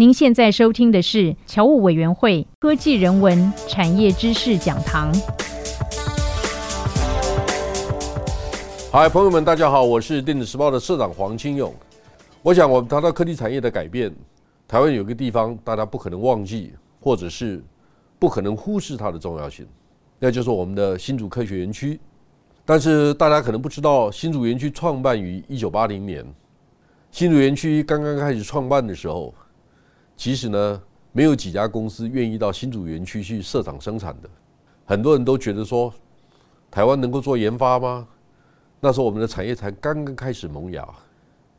您现在收听的是侨务委员会科技人文产业知识讲堂。嗨，朋友们，大家好，我是电子时报的社长黄清勇。我想，我们谈到科技产业的改变，台湾有个地方大家不可能忘记，或者是不可能忽视它的重要性，那就是我们的新竹科学园区。但是大家可能不知道，新竹园区创办于一九八零年。新竹园区刚刚开始创办的时候。其实呢，没有几家公司愿意到新竹园区去设厂生产的。很多人都觉得说，台湾能够做研发吗？那时候我们的产业才刚刚开始萌芽。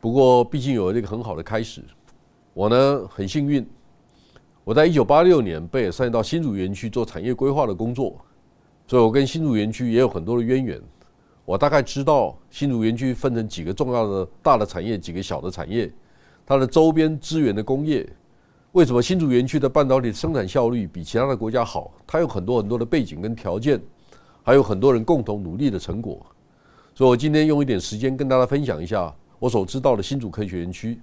不过，毕竟有了一个很好的开始。我呢很幸运，我在一九八六年被上到新竹园区做产业规划的工作，所以我跟新竹园区也有很多的渊源。我大概知道新竹园区分成几个重要的大的产业，几个小的产业，它的周边资源的工业。为什么新竹园区的半导体生产效率比其他的国家好？它有很多很多的背景跟条件，还有很多人共同努力的成果。所以我今天用一点时间跟大家分享一下我所知道的新竹科学园区。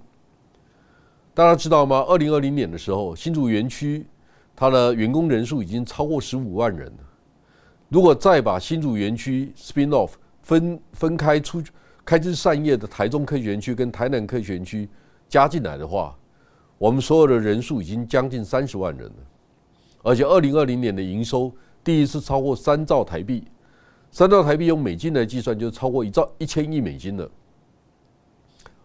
大家知道吗？二零二零年的时候，新竹园区它的员工人数已经超过十五万人了。如果再把新竹园区 spin off 分分开出开枝散叶的台中科学园区跟台南科学园区加进来的话，我们所有的人数已经将近三十万人了，而且二零二零年的营收第一次超过三兆台币，三兆台币用美金来计算就超过一兆一千亿美金了。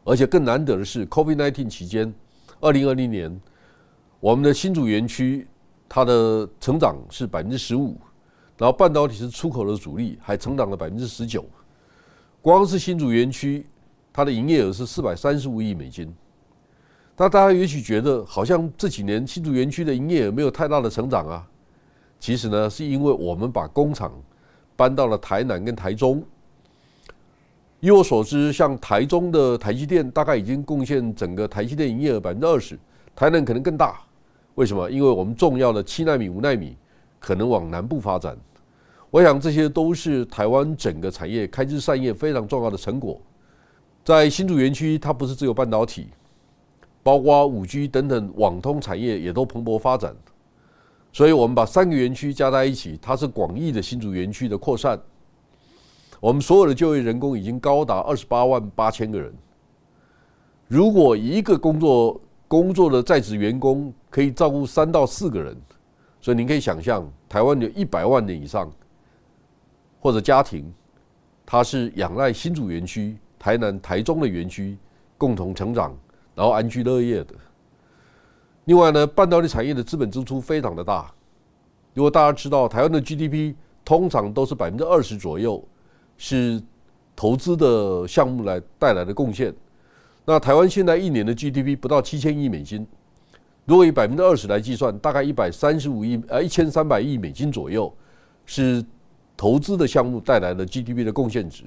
而且更难得的是，COVID-19 期间，二零二零年我们的新竹园区它的成长是百分之十五，然后半导体是出口的主力，还成长了百分之十九。光是新竹园区，它的营业额是四百三十五亿美金。那大家也许觉得，好像这几年新竹园区的营业额没有太大的成长啊。其实呢，是因为我们把工厂搬到了台南跟台中。依我所知，像台中的台积电大概已经贡献整个台积电营业额百分之二十，台南可能更大。为什么？因为我们重要的七纳米、五纳米可能往南部发展。我想这些都是台湾整个产业开枝散叶非常重要的成果。在新竹园区，它不是只有半导体。包括五 G 等等网通产业也都蓬勃发展，所以我们把三个园区加在一起，它是广义的新竹园区的扩散。我们所有的就业人工已经高达二十八万八千个人。如果一个工作工作的在职员工可以照顾三到四个人，所以您可以想象，台湾有一百万人以上或者家庭，它是仰赖新竹园区、台南、台中的园区共同成长。然后安居乐业的。另外呢，半导体产业的资本支出非常的大。如果大家知道，台湾的 GDP 通常都是百分之二十左右是投资的项目来带来的贡献。那台湾现在一年的 GDP 不到七千亿美金，如果以百分之二十来计算，大概一百三十五亿呃一千三百亿美金左右是投资的项目带来的 GDP 的贡献值。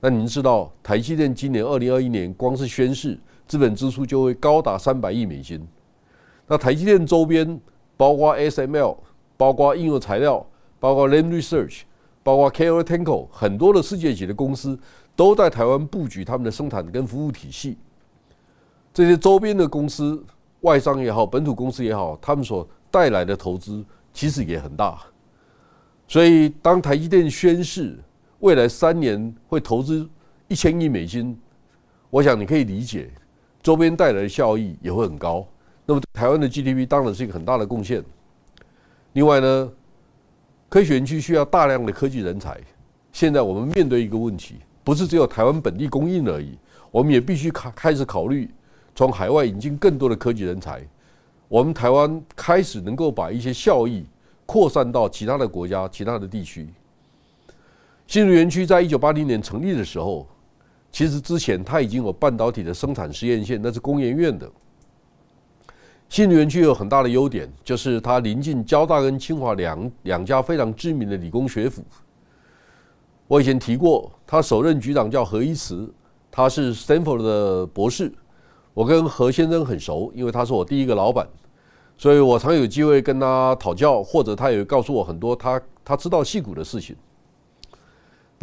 那您知道，台积电今年二零二一年光是宣誓。资本支出就会高达三百亿美金。那台积电周边包括 SML，包括应用材料，包括 Lam Research，包括 KL Tenko，很多的世界级的公司都在台湾布局他们的生产跟服务体系。这些周边的公司，外商也好，本土公司也好，他们所带来的投资其实也很大。所以，当台积电宣示未来三年会投资一千亿美金，我想你可以理解。周边带来的效益也会很高，那么台湾的 GDP 当然是一个很大的贡献。另外呢，科学园区需要大量的科技人才。现在我们面对一个问题，不是只有台湾本地供应而已，我们也必须开开始考虑从海外引进更多的科技人才。我们台湾开始能够把一些效益扩散到其他的国家、其他的地区。新竹园区在一九八零年成立的时候。其实之前它已经有半导体的生产实验线，那是工研院的。新园区有很大的优点，就是它临近交大跟清华两两家非常知名的理工学府。我以前提过，他首任局长叫何一慈，他是 Stanford 的博士。我跟何先生很熟，因为他是我第一个老板，所以我常有机会跟他讨教，或者他也告诉我很多他他知道戏骨的事情。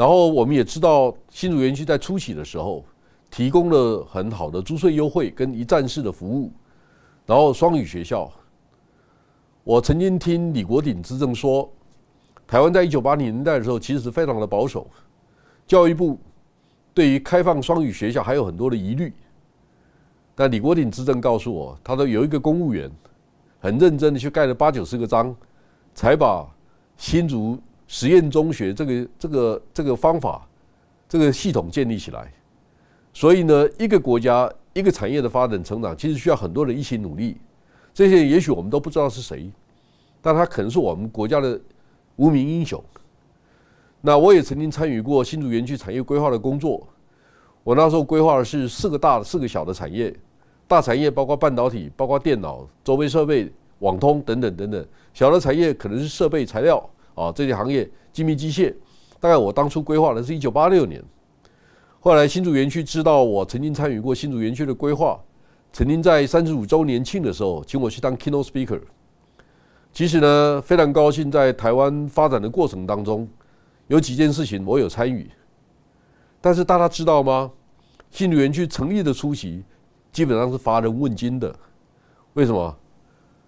然后我们也知道，新竹园区在初期的时候，提供了很好的租税优惠跟一站式的服务，然后双语学校。我曾经听李国鼎执政说，台湾在一九八零年代的时候其实非常的保守，教育部对于开放双语学校还有很多的疑虑。但李国鼎执政告诉我，他说有一个公务员很认真的去盖了八九十个章，才把新竹实验中学这个这个这个方法这个系统建立起来。所以呢，一个国家一个产业的发展成长，其实需要很多人一起努力。这些也许我们都不知道是谁，但他可能是我们国家的无名英雄。那我也曾经参与过新竹园区产业规划的工作。我那时候规划的是四个大的、四个小的产业。大产业包括半导体、包括电脑、周边设备、网通等等等等。小的产业可能是设备、材料啊这些行业、精密机械。大概我当初规划的是一九八六年。后来新竹园区知道我曾经参与过新竹园区的规划，曾经在三十五周年庆的时候请我去当 keynote speaker。其实呢，非常高兴在台湾发展的过程当中，有几件事情我有参与。但是大家知道吗？新竹园区成立的初期。基本上是乏人问津的，为什么？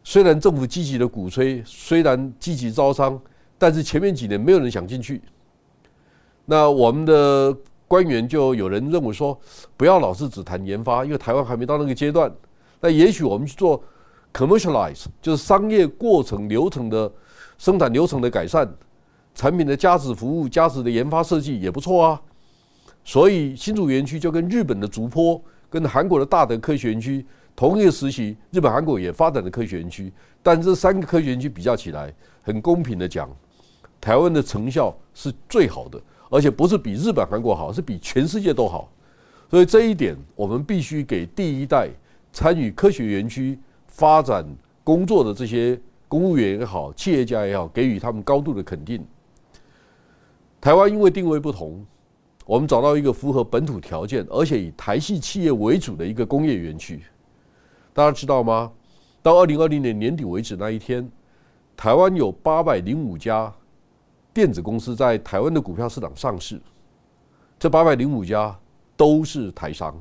虽然政府积极的鼓吹，虽然积极招商，但是前面几年没有人想进去。那我们的官员就有人认为说，不要老是只谈研发，因为台湾还没到那个阶段。那也许我们去做 commercialize，就是商业过程流程的生产流程的改善，产品的价值服务、价值的研发设计也不错啊。所以新竹园区就跟日本的竹坡。跟韩国的大德科学园区同一个时期，日本、韩国也发展的科学园区，但这三个科学园区比较起来，很公平的讲，台湾的成效是最好的，而且不是比日本、韩国好，是比全世界都好。所以这一点，我们必须给第一代参与科学园区发展工作的这些公务员也好、企业家也好，给予他们高度的肯定。台湾因为定位不同。我们找到一个符合本土条件，而且以台系企业为主的一个工业园区。大家知道吗？到二零二零年年底为止那一天，台湾有八百零五家电子公司在台湾的股票市场上市。这八百零五家都是台商。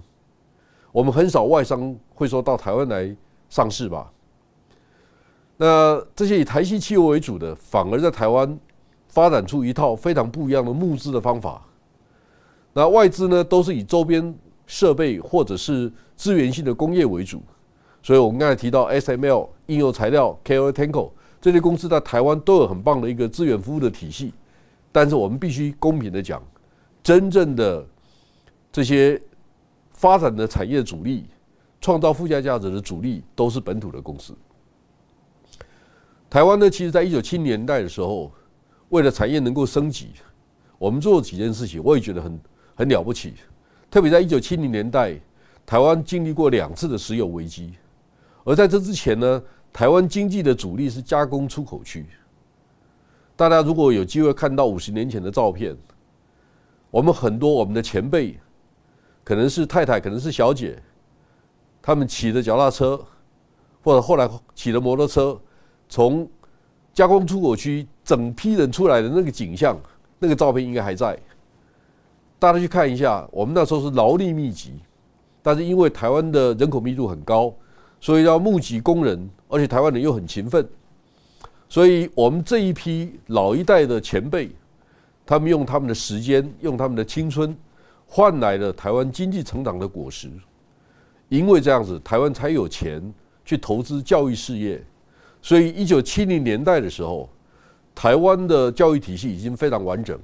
我们很少外商会说到台湾来上市吧？那这些以台系企业为主的，反而在台湾发展出一套非常不一样的募资的方法。那外资呢，都是以周边设备或者是资源性的工业为主，所以我们刚才提到 SML 应用材料、KO Tenko 这些公司在台湾都有很棒的一个资源服务的体系，但是我们必须公平的讲，真正的这些发展的产业主力、创造附加价值的主力都是本土的公司。台湾呢，其实在一九七零年代的时候，为了产业能够升级，我们做了几件事情，我也觉得很。很了不起，特别在一九七零年代，台湾经历过两次的石油危机，而在这之前呢，台湾经济的主力是加工出口区。大家如果有机会看到五十年前的照片，我们很多我们的前辈，可能是太太，可能是小姐，他们骑着脚踏车，或者后来骑着摩托车，从加工出口区整批人出来的那个景象，那个照片应该还在。大家去看一下，我们那时候是劳力密集，但是因为台湾的人口密度很高，所以要募集工人，而且台湾人又很勤奋，所以我们这一批老一代的前辈，他们用他们的时间，用他们的青春，换来了台湾经济成长的果实。因为这样子，台湾才有钱去投资教育事业。所以，一九七零年代的时候，台湾的教育体系已经非常完整。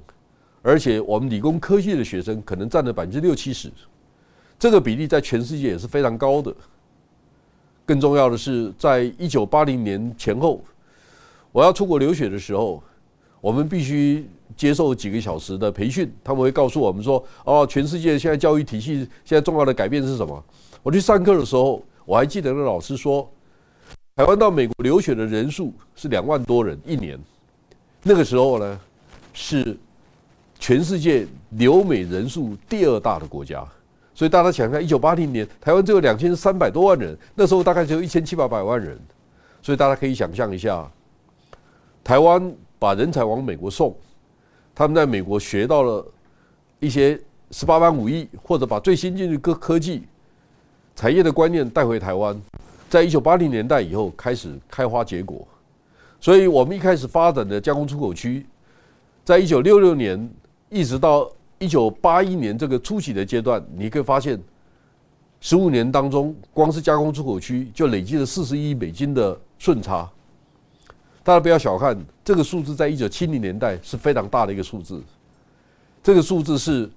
而且我们理工科技的学生可能占了百分之六七十，这个比例在全世界也是非常高的。更重要的是，在一九八零年前后，我要出国留学的时候，我们必须接受几个小时的培训。他们会告诉我们说：“哦，全世界现在教育体系现在重要的改变是什么？”我去上课的时候，我还记得那老师说，台湾到美国留学的人数是两万多人一年。那个时候呢，是。全世界留美人数第二大的国家，所以大家想想，一九八零年台湾只有两千三百多万人，那时候大概只有一千七八百万人，所以大家可以想象一下，台湾把人才往美国送，他们在美国学到了一些十八般武艺，或者把最先进的科科技、产业的观念带回台湾，在一九八零年代以后开始开花结果。所以我们一开始发展的加工出口区，在一九六六年一直到一九八一年这个初期的阶段，你可以发现，十五年当中，光是加工出口区就累积了四十亿美金的顺差。大家不要小看这个数字，在一九七零年代是非常大的一个数字。这个数字是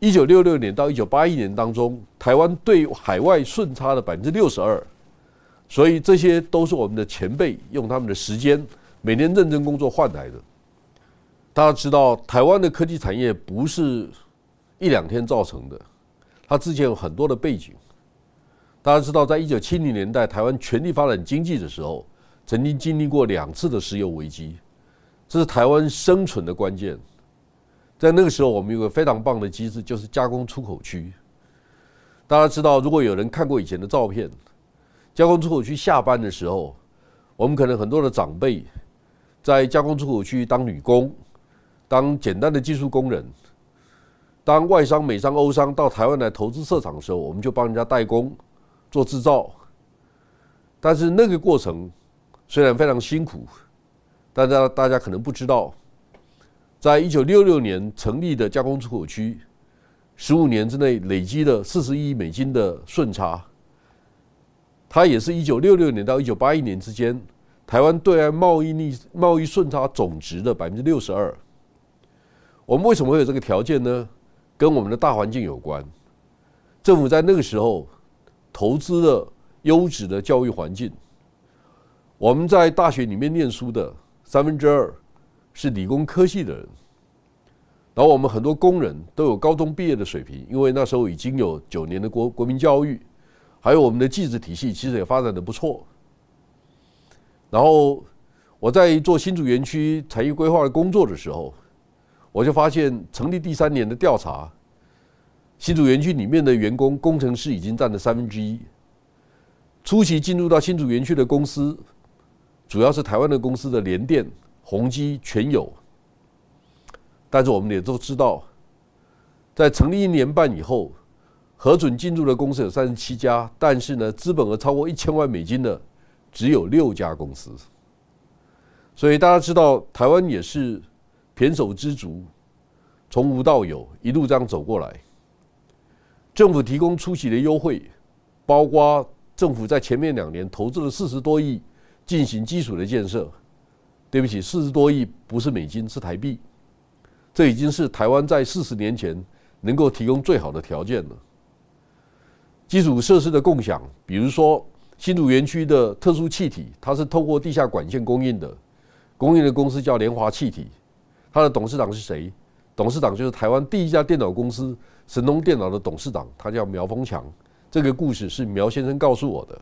一九六六年到一九八一年当中，台湾对海外顺差的百分之六十二。所以这些都是我们的前辈用他们的时间，每年认真工作换来的。大家知道，台湾的科技产业不是一两天造成的，它之前有很多的背景。大家知道，在一九七零年代台湾全力发展经济的时候，曾经经历过两次的石油危机，这是台湾生存的关键。在那个时候，我们有个非常棒的机制，就是加工出口区。大家知道，如果有人看过以前的照片。加工出口区下班的时候，我们可能很多的长辈在加工出口区当女工，当简单的技术工人。当外商、美商、欧商到台湾来投资设厂的时候，我们就帮人家代工做制造。但是那个过程虽然非常辛苦，大家大家可能不知道，在一九六六年成立的加工出口区，十五年之内累积了四十亿美金的顺差。它也是一九六六年到一九八一年之间，台湾对外贸易逆贸易顺差总值的百分之六十二。我们为什么会有这个条件呢？跟我们的大环境有关。政府在那个时候投资了优质的教育环境。我们在大学里面念书的三分之二是理工科系的人，然后我们很多工人都有高中毕业的水平，因为那时候已经有九年的国国民教育。还有我们的技职体系其实也发展的不错。然后我在做新竹园区产业规划的工作的时候，我就发现成立第三年的调查，新竹园区里面的员工工程师已经占了三分之一。初期进入到新竹园区的公司，主要是台湾的公司的联电、宏基、全有。但是我们也都知道，在成立一年半以后。核准进入的公司有三十七家，但是呢，资本额超过一千万美金的只有六家公司。所以大家知道，台湾也是胼手知足，从无到有，一路这样走过来。政府提供初期的优惠，包括政府在前面两年投资了四十多亿进行基础的建设。对不起，四十多亿不是美金，是台币。这已经是台湾在四十年前能够提供最好的条件了。基础设施的共享，比如说新竹园区的特殊气体，它是透过地下管线供应的，供应的公司叫联华气体，他的董事长是谁？董事长就是台湾第一家电脑公司神通电脑的董事长，他叫苗峰强。这个故事是苗先生告诉我的。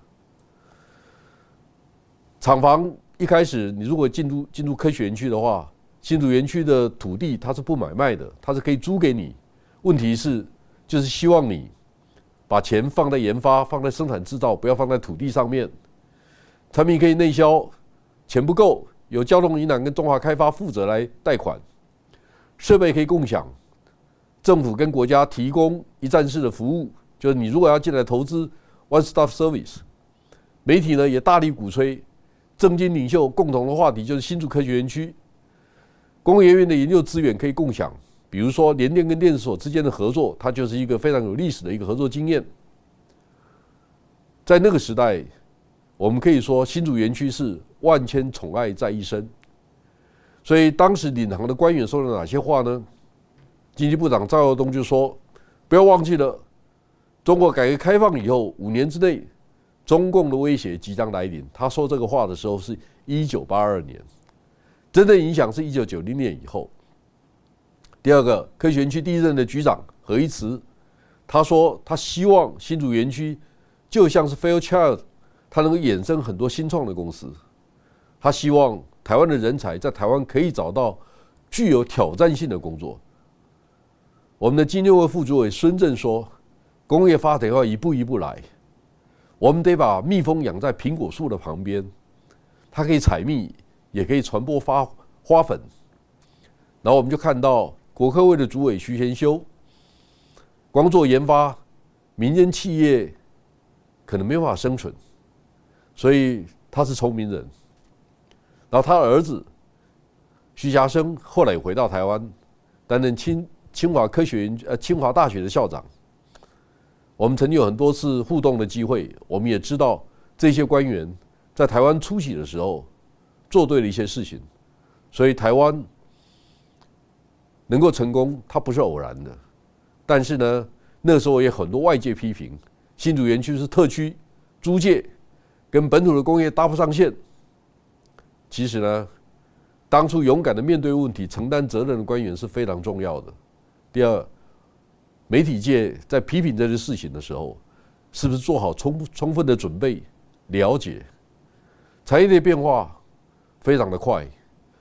厂房一开始，你如果进入进入科学园区的话，新竹园区的土地它是不买卖的，它是可以租给你。问题是，就是希望你。把钱放在研发，放在生产制造，不要放在土地上面。产品可以内销，钱不够，有交通银行跟中华开发负责来贷款。设备可以共享，政府跟国家提供一站式的服务，就是你如果要进来投资，one stop service。媒体呢也大力鼓吹，政经领袖共同的话题就是新竹科学园区，工业院的研究资源可以共享。比如说联电跟电子所之间的合作，它就是一个非常有历史的一个合作经验。在那个时代，我们可以说新竹园区是万千宠爱在一身。所以当时领航的官员说了哪些话呢？经济部长赵耀东就说：“不要忘记了，中国改革开放以后五年之内，中共的威胁即将来临。”他说这个话的时候是一九八二年，真正影响是一九九零年以后。第二个科学园区第一任的局长何一慈，他说他希望新竹园区就像是 Fairchild，他能够衍生很多新创的公司。他希望台湾的人才在台湾可以找到具有挑战性的工作。我们的金六位副主委孙正说，工业发展要一步一步来，我们得把蜜蜂养在苹果树的旁边，它可以采蜜，也可以传播花花粉。然后我们就看到。国科会的主委徐贤修，光做研发，民间企业可能没办法生存。所以他是聪明人。然后他儿子徐霞生后来回到台湾，担任清清华科学院呃清华大学的校长。我们曾经有很多次互动的机会，我们也知道这些官员在台湾出席的时候做对了一些事情，所以台湾能够成功，它不是偶然的。但是呢，那时候也很多外界批评新竹园区是特区租界，跟本土的工业搭不上线。其实呢，当初勇敢的面对问题、承担责任的官员是非常重要的。第二。媒体界在批评这些事情的时候，是不是做好充充分的准备、了解？产业的变化非常的快，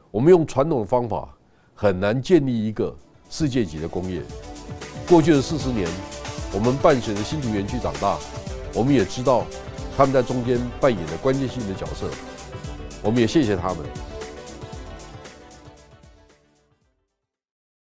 我们用传统的方法很难建立一个世界级的工业。过去的四十年，我们伴随着新竹园区长大，我们也知道他们在中间扮演了关键性的角色，我们也谢谢他们。